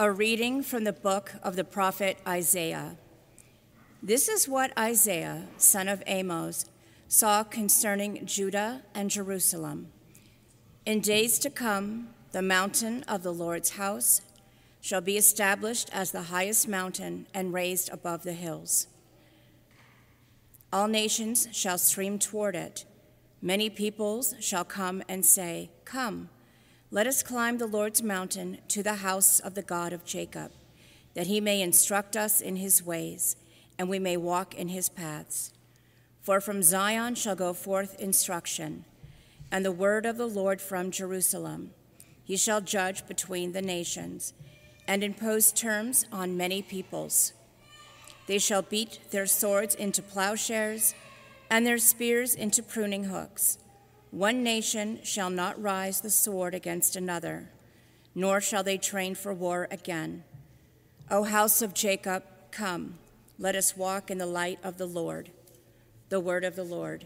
A reading from the book of the prophet Isaiah. This is what Isaiah, son of Amos, saw concerning Judah and Jerusalem. In days to come, the mountain of the Lord's house shall be established as the highest mountain and raised above the hills. All nations shall stream toward it. Many peoples shall come and say, Come, let us climb the Lord's mountain to the house of the God of Jacob, that he may instruct us in his ways, and we may walk in his paths. For from Zion shall go forth instruction, and the word of the Lord from Jerusalem. He shall judge between the nations, and impose terms on many peoples. They shall beat their swords into plowshares, and their spears into pruning hooks. One nation shall not rise the sword against another, nor shall they train for war again. O house of Jacob, come, let us walk in the light of the Lord. The word of the Lord.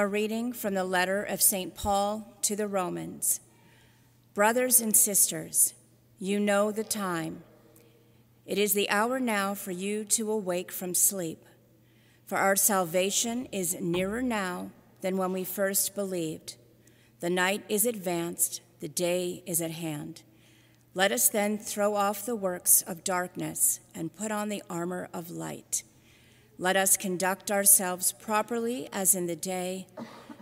A reading from the letter of St. Paul to the Romans. Brothers and sisters, you know the time. It is the hour now for you to awake from sleep, for our salvation is nearer now than when we first believed. The night is advanced, the day is at hand. Let us then throw off the works of darkness and put on the armor of light. Let us conduct ourselves properly as in the day,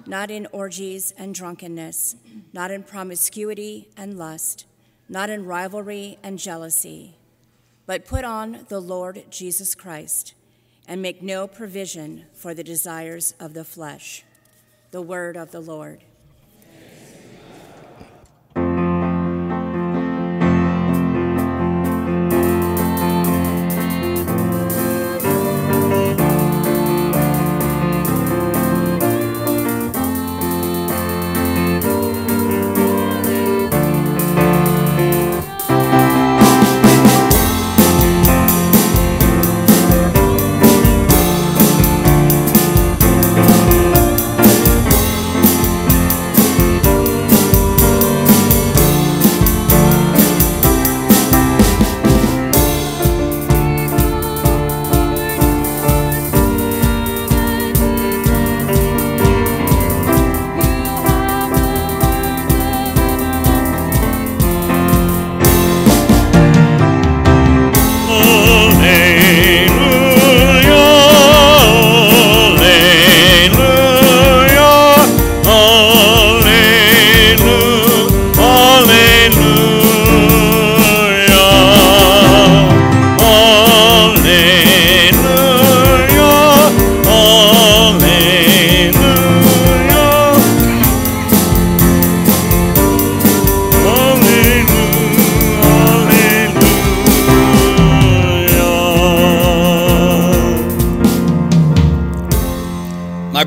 not in orgies and drunkenness, not in promiscuity and lust, not in rivalry and jealousy, but put on the Lord Jesus Christ and make no provision for the desires of the flesh. The word of the Lord.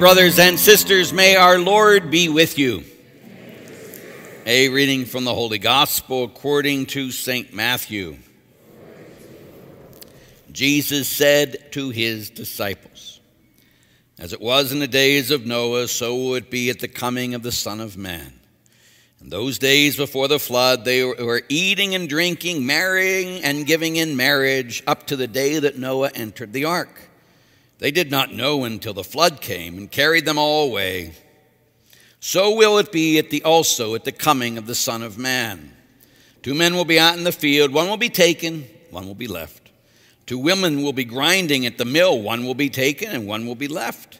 Brothers and sisters, may our Lord be with you. A reading from the Holy Gospel according to St. Matthew. Jesus said to his disciples, As it was in the days of Noah, so will it be at the coming of the Son of Man. In those days before the flood, they were eating and drinking, marrying and giving in marriage, up to the day that Noah entered the ark. They did not know until the flood came and carried them all away. So will it be at the also at the coming of the Son of Man. Two men will be out in the field, one will be taken, one will be left. Two women will be grinding at the mill, one will be taken and one will be left.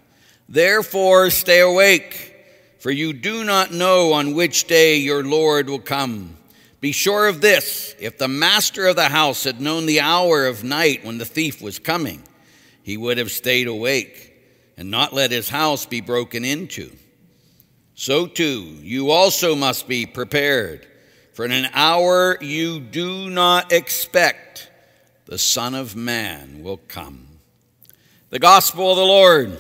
Therefore stay awake, for you do not know on which day your Lord will come. Be sure of this, if the master of the house had known the hour of night when the thief was coming, he would have stayed awake and not let his house be broken into. So too, you also must be prepared, for in an hour you do not expect the Son of Man will come. The Gospel of the Lord.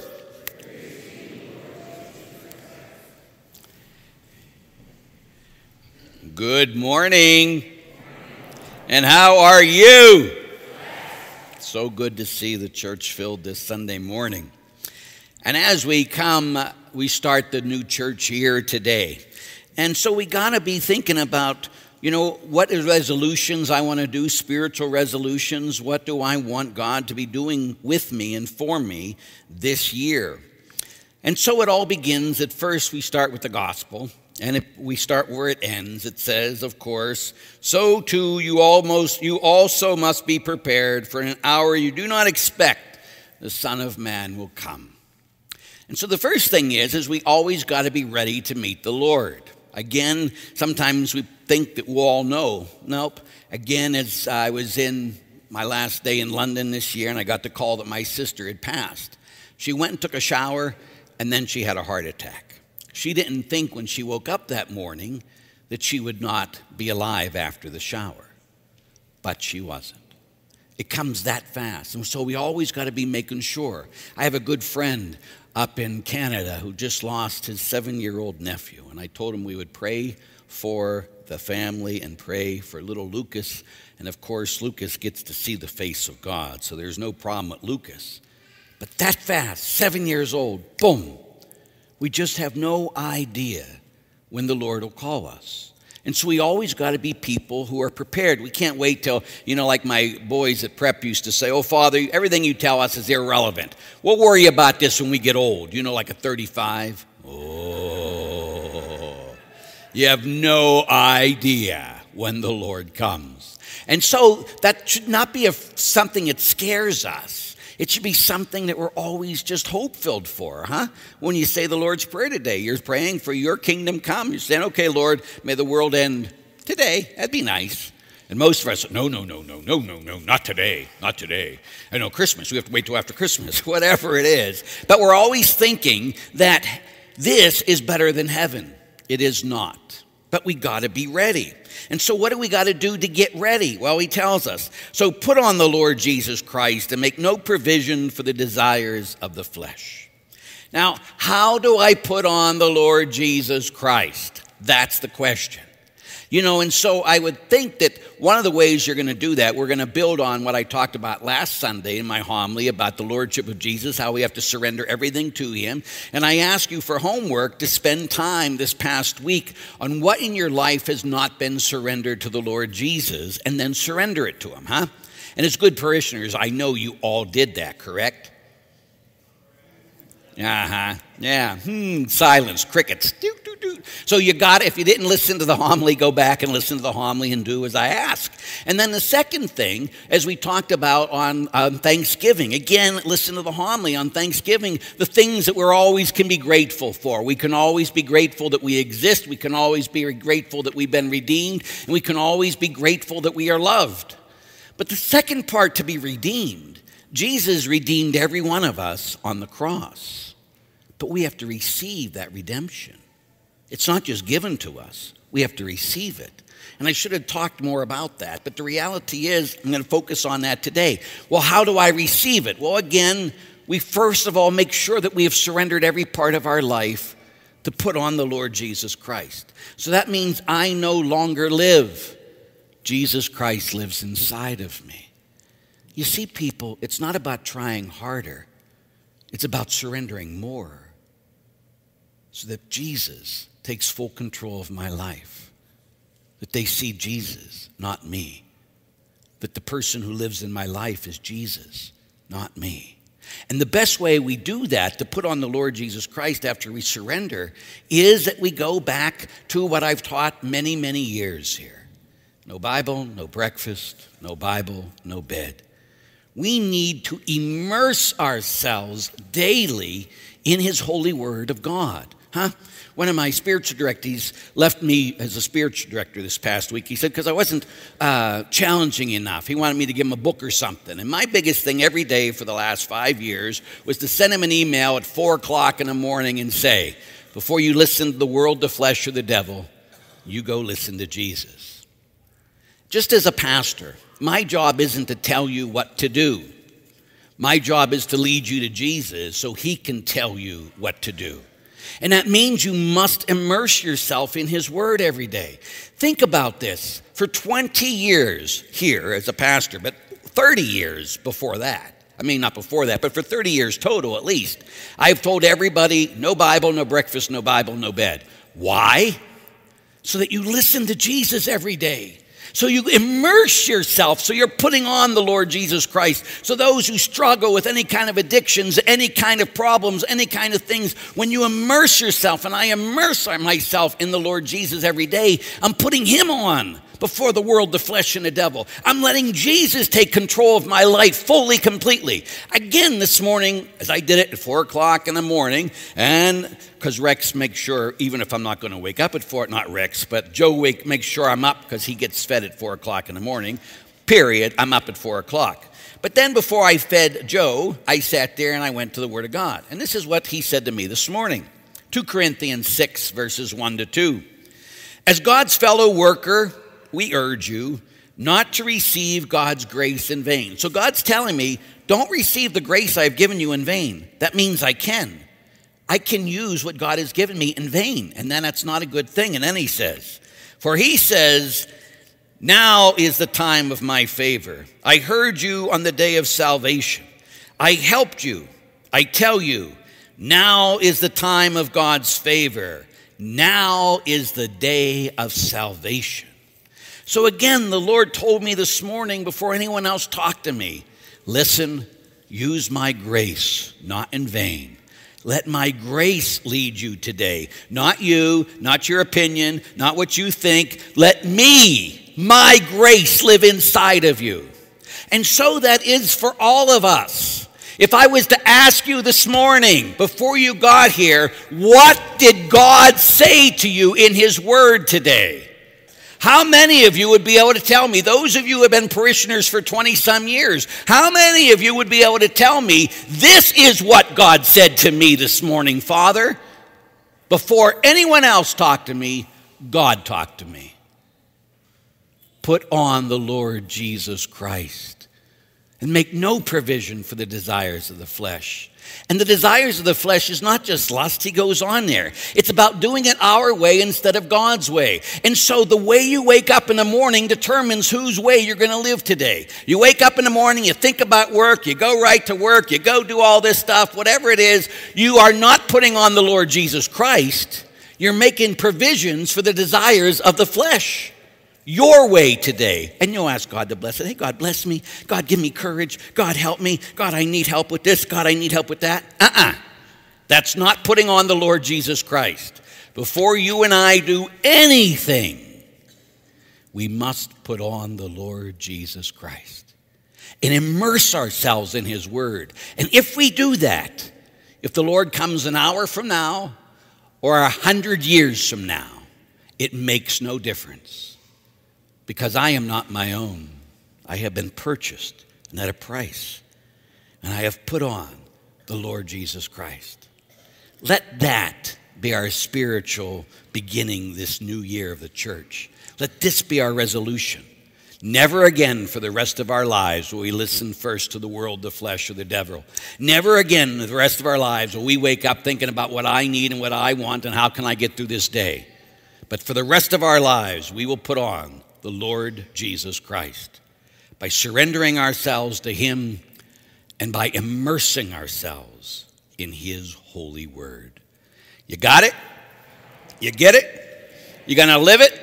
Good morning. And how are you? So good to see the church filled this Sunday morning. And as we come, uh, we start the new church year today. And so we got to be thinking about, you know, what resolutions I want to do, spiritual resolutions. What do I want God to be doing with me and for me this year? And so it all begins. At first, we start with the gospel. And if we start where it ends, it says, of course, so too you almost you also must be prepared for an hour you do not expect the Son of Man will come. And so the first thing is, is we always got to be ready to meet the Lord. Again, sometimes we think that we'll all know. Nope. Again, as I was in my last day in London this year, and I got the call that my sister had passed. She went and took a shower, and then she had a heart attack. She didn't think when she woke up that morning that she would not be alive after the shower, but she wasn't. It comes that fast. And so we always got to be making sure. I have a good friend up in Canada who just lost his seven year old nephew, and I told him we would pray for the family and pray for little Lucas. And of course, Lucas gets to see the face of God, so there's no problem with Lucas. But that fast, seven years old, boom, we just have no idea when the Lord will call us. And so we always got to be people who are prepared. We can't wait till, you know, like my boys at prep used to say, Oh, Father, everything you tell us is irrelevant. We'll worry about this when we get old. You know, like a 35. Oh, you have no idea when the Lord comes. And so that should not be a, something that scares us. It should be something that we're always just hope filled for, huh? When you say the Lord's Prayer today, you're praying for your kingdom come. You're saying, okay, Lord, may the world end today. That'd be nice. And most of us, no, no, no, no, no, no, no, not today, not today. I know Christmas, we have to wait till after Christmas, whatever it is. But we're always thinking that this is better than heaven. It is not. But we got to be ready. And so, what do we got to do to get ready? Well, he tells us. So, put on the Lord Jesus Christ and make no provision for the desires of the flesh. Now, how do I put on the Lord Jesus Christ? That's the question. You know, and so I would think that one of the ways you're going to do that, we're going to build on what I talked about last Sunday in my homily about the Lordship of Jesus, how we have to surrender everything to Him. And I ask you for homework to spend time this past week on what in your life has not been surrendered to the Lord Jesus and then surrender it to Him, huh? And as good parishioners, I know you all did that, correct? Uh huh. Yeah. Hmm. Silence. Crickets. Doo, doo, doo. So you got if you didn't listen to the homily, go back and listen to the homily and do as I ask. And then the second thing, as we talked about on, on Thanksgiving, again, listen to the homily on Thanksgiving. The things that we're always can be grateful for. We can always be grateful that we exist. We can always be grateful that we've been redeemed, and we can always be grateful that we are loved. But the second part to be redeemed Jesus redeemed every one of us on the cross, but we have to receive that redemption. It's not just given to us, we have to receive it. And I should have talked more about that, but the reality is, I'm going to focus on that today. Well, how do I receive it? Well, again, we first of all make sure that we have surrendered every part of our life to put on the Lord Jesus Christ. So that means I no longer live. Jesus Christ lives inside of me. You see, people, it's not about trying harder, it's about surrendering more so that Jesus takes full control of my life. That they see Jesus, not me. That the person who lives in my life is Jesus, not me. And the best way we do that, to put on the Lord Jesus Christ after we surrender, is that we go back to what I've taught many, many years here no Bible, no breakfast, no Bible, no bed. We need to immerse ourselves daily in His holy word of God. Huh? One of my spiritual directors left me as a spiritual director this past week. He said, because I wasn't uh, challenging enough. He wanted me to give him a book or something. And my biggest thing every day for the last five years was to send him an email at four o'clock in the morning and say, before you listen to the world, the flesh, or the devil, you go listen to Jesus. Just as a pastor, my job isn't to tell you what to do. My job is to lead you to Jesus so he can tell you what to do. And that means you must immerse yourself in His Word every day. Think about this. For 20 years here as a pastor, but 30 years before that, I mean, not before that, but for 30 years total at least, I've told everybody no Bible, no breakfast, no Bible, no bed. Why? So that you listen to Jesus every day. So you immerse yourself. So you're putting on the Lord Jesus Christ. So those who struggle with any kind of addictions, any kind of problems, any kind of things, when you immerse yourself, and I immerse myself in the Lord Jesus every day, I'm putting Him on before the world, the flesh, and the devil. I'm letting Jesus take control of my life fully, completely. Again, this morning, as I did it at four o'clock in the morning, and because Rex makes sure, even if I'm not going to wake up at four, not Rex, but Joe wake, makes sure I'm up because he gets fed at four o'clock in the morning, period, I'm up at four o'clock. But then before I fed Joe, I sat there and I went to the Word of God. And this is what he said to me this morning 2 Corinthians 6, verses 1 to 2. As God's fellow worker, we urge you not to receive God's grace in vain. So God's telling me, don't receive the grace I've given you in vain. That means I can. I can use what God has given me in vain. And then that's not a good thing. And then he says, For he says, Now is the time of my favor. I heard you on the day of salvation. I helped you. I tell you, now is the time of God's favor. Now is the day of salvation. So again, the Lord told me this morning before anyone else talked to me listen, use my grace, not in vain. Let my grace lead you today. Not you, not your opinion, not what you think. Let me, my grace, live inside of you. And so that is for all of us. If I was to ask you this morning, before you got here, what did God say to you in His Word today? How many of you would be able to tell me, those of you who have been parishioners for 20 some years, how many of you would be able to tell me, this is what God said to me this morning, Father? Before anyone else talked to me, God talked to me. Put on the Lord Jesus Christ and make no provision for the desires of the flesh. And the desires of the flesh is not just lust, he goes on there. It's about doing it our way instead of God's way. And so the way you wake up in the morning determines whose way you're going to live today. You wake up in the morning, you think about work, you go right to work, you go do all this stuff, whatever it is, you are not putting on the Lord Jesus Christ. You're making provisions for the desires of the flesh your way today. And you'll ask God to bless it. Hey, God, bless me. God, give me courage. God, help me. God, I need help with this. God, I need help with that. Uh uh-uh. uh That's not putting on the Lord Jesus Christ. Before you and I do anything, we must put on the Lord Jesus Christ and immerse ourselves in His Word. And if we do that, if the Lord comes an hour from now or a hundred years from now, it makes no difference because I am not my own. I have been purchased and at a price, and I have put on the Lord Jesus Christ. Let that be our spiritual beginning this new year of the church. Let this be our resolution. Never again for the rest of our lives will we listen first to the world, the flesh, or the devil. Never again for the rest of our lives will we wake up thinking about what I need and what I want and how can I get through this day. But for the rest of our lives, we will put on the Lord Jesus Christ by surrendering ourselves to Him and by immersing ourselves in His holy word. You got it? You get it? You gonna live it?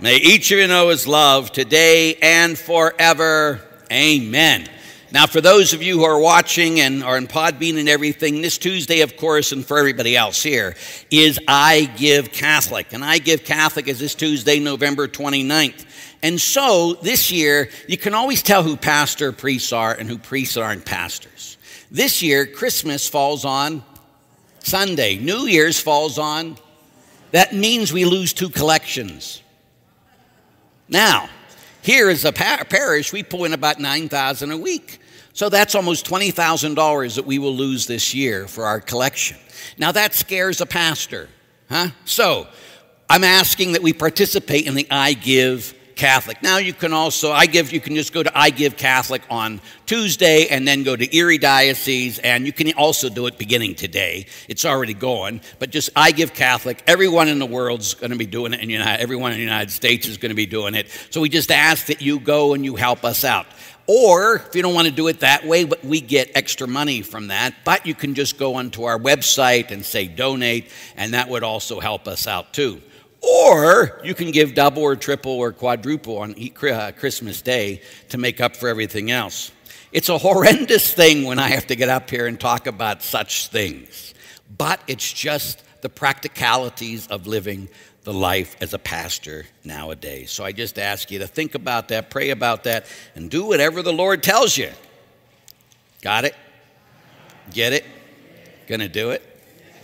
May each of you know his love today and forever. Amen. Now, for those of you who are watching and are in Podbean and everything, this Tuesday, of course, and for everybody else here, is I Give Catholic. And I Give Catholic is this Tuesday, November 29th. And so this year, you can always tell who pastor priests are and who priests aren't pastors. This year, Christmas falls on Sunday, New Year's falls on. That means we lose two collections. Now, here is a par- parish, we pull in about 9000 a week. So that's almost $20,000 that we will lose this year for our collection. Now that scares a pastor, huh? So I'm asking that we participate in the I Give Catholic. Now you can also, I give, you can just go to I Give Catholic on Tuesday and then go to Erie Diocese, and you can also do it beginning today. It's already going, but just I Give Catholic. Everyone in the world's going to be doing it, and United, everyone in the United States is going to be doing it. So we just ask that you go and you help us out. Or if you don't want to do it that way, but we get extra money from that. But you can just go onto our website and say donate, and that would also help us out too. Or you can give double or triple or quadruple on uh, Christmas Day to make up for everything else. It's a horrendous thing when I have to get up here and talk about such things, but it's just the practicalities of living the life as a pastor nowadays. So I just ask you to think about that, pray about that, and do whatever the Lord tells you. Got it? Get it? Gonna do it?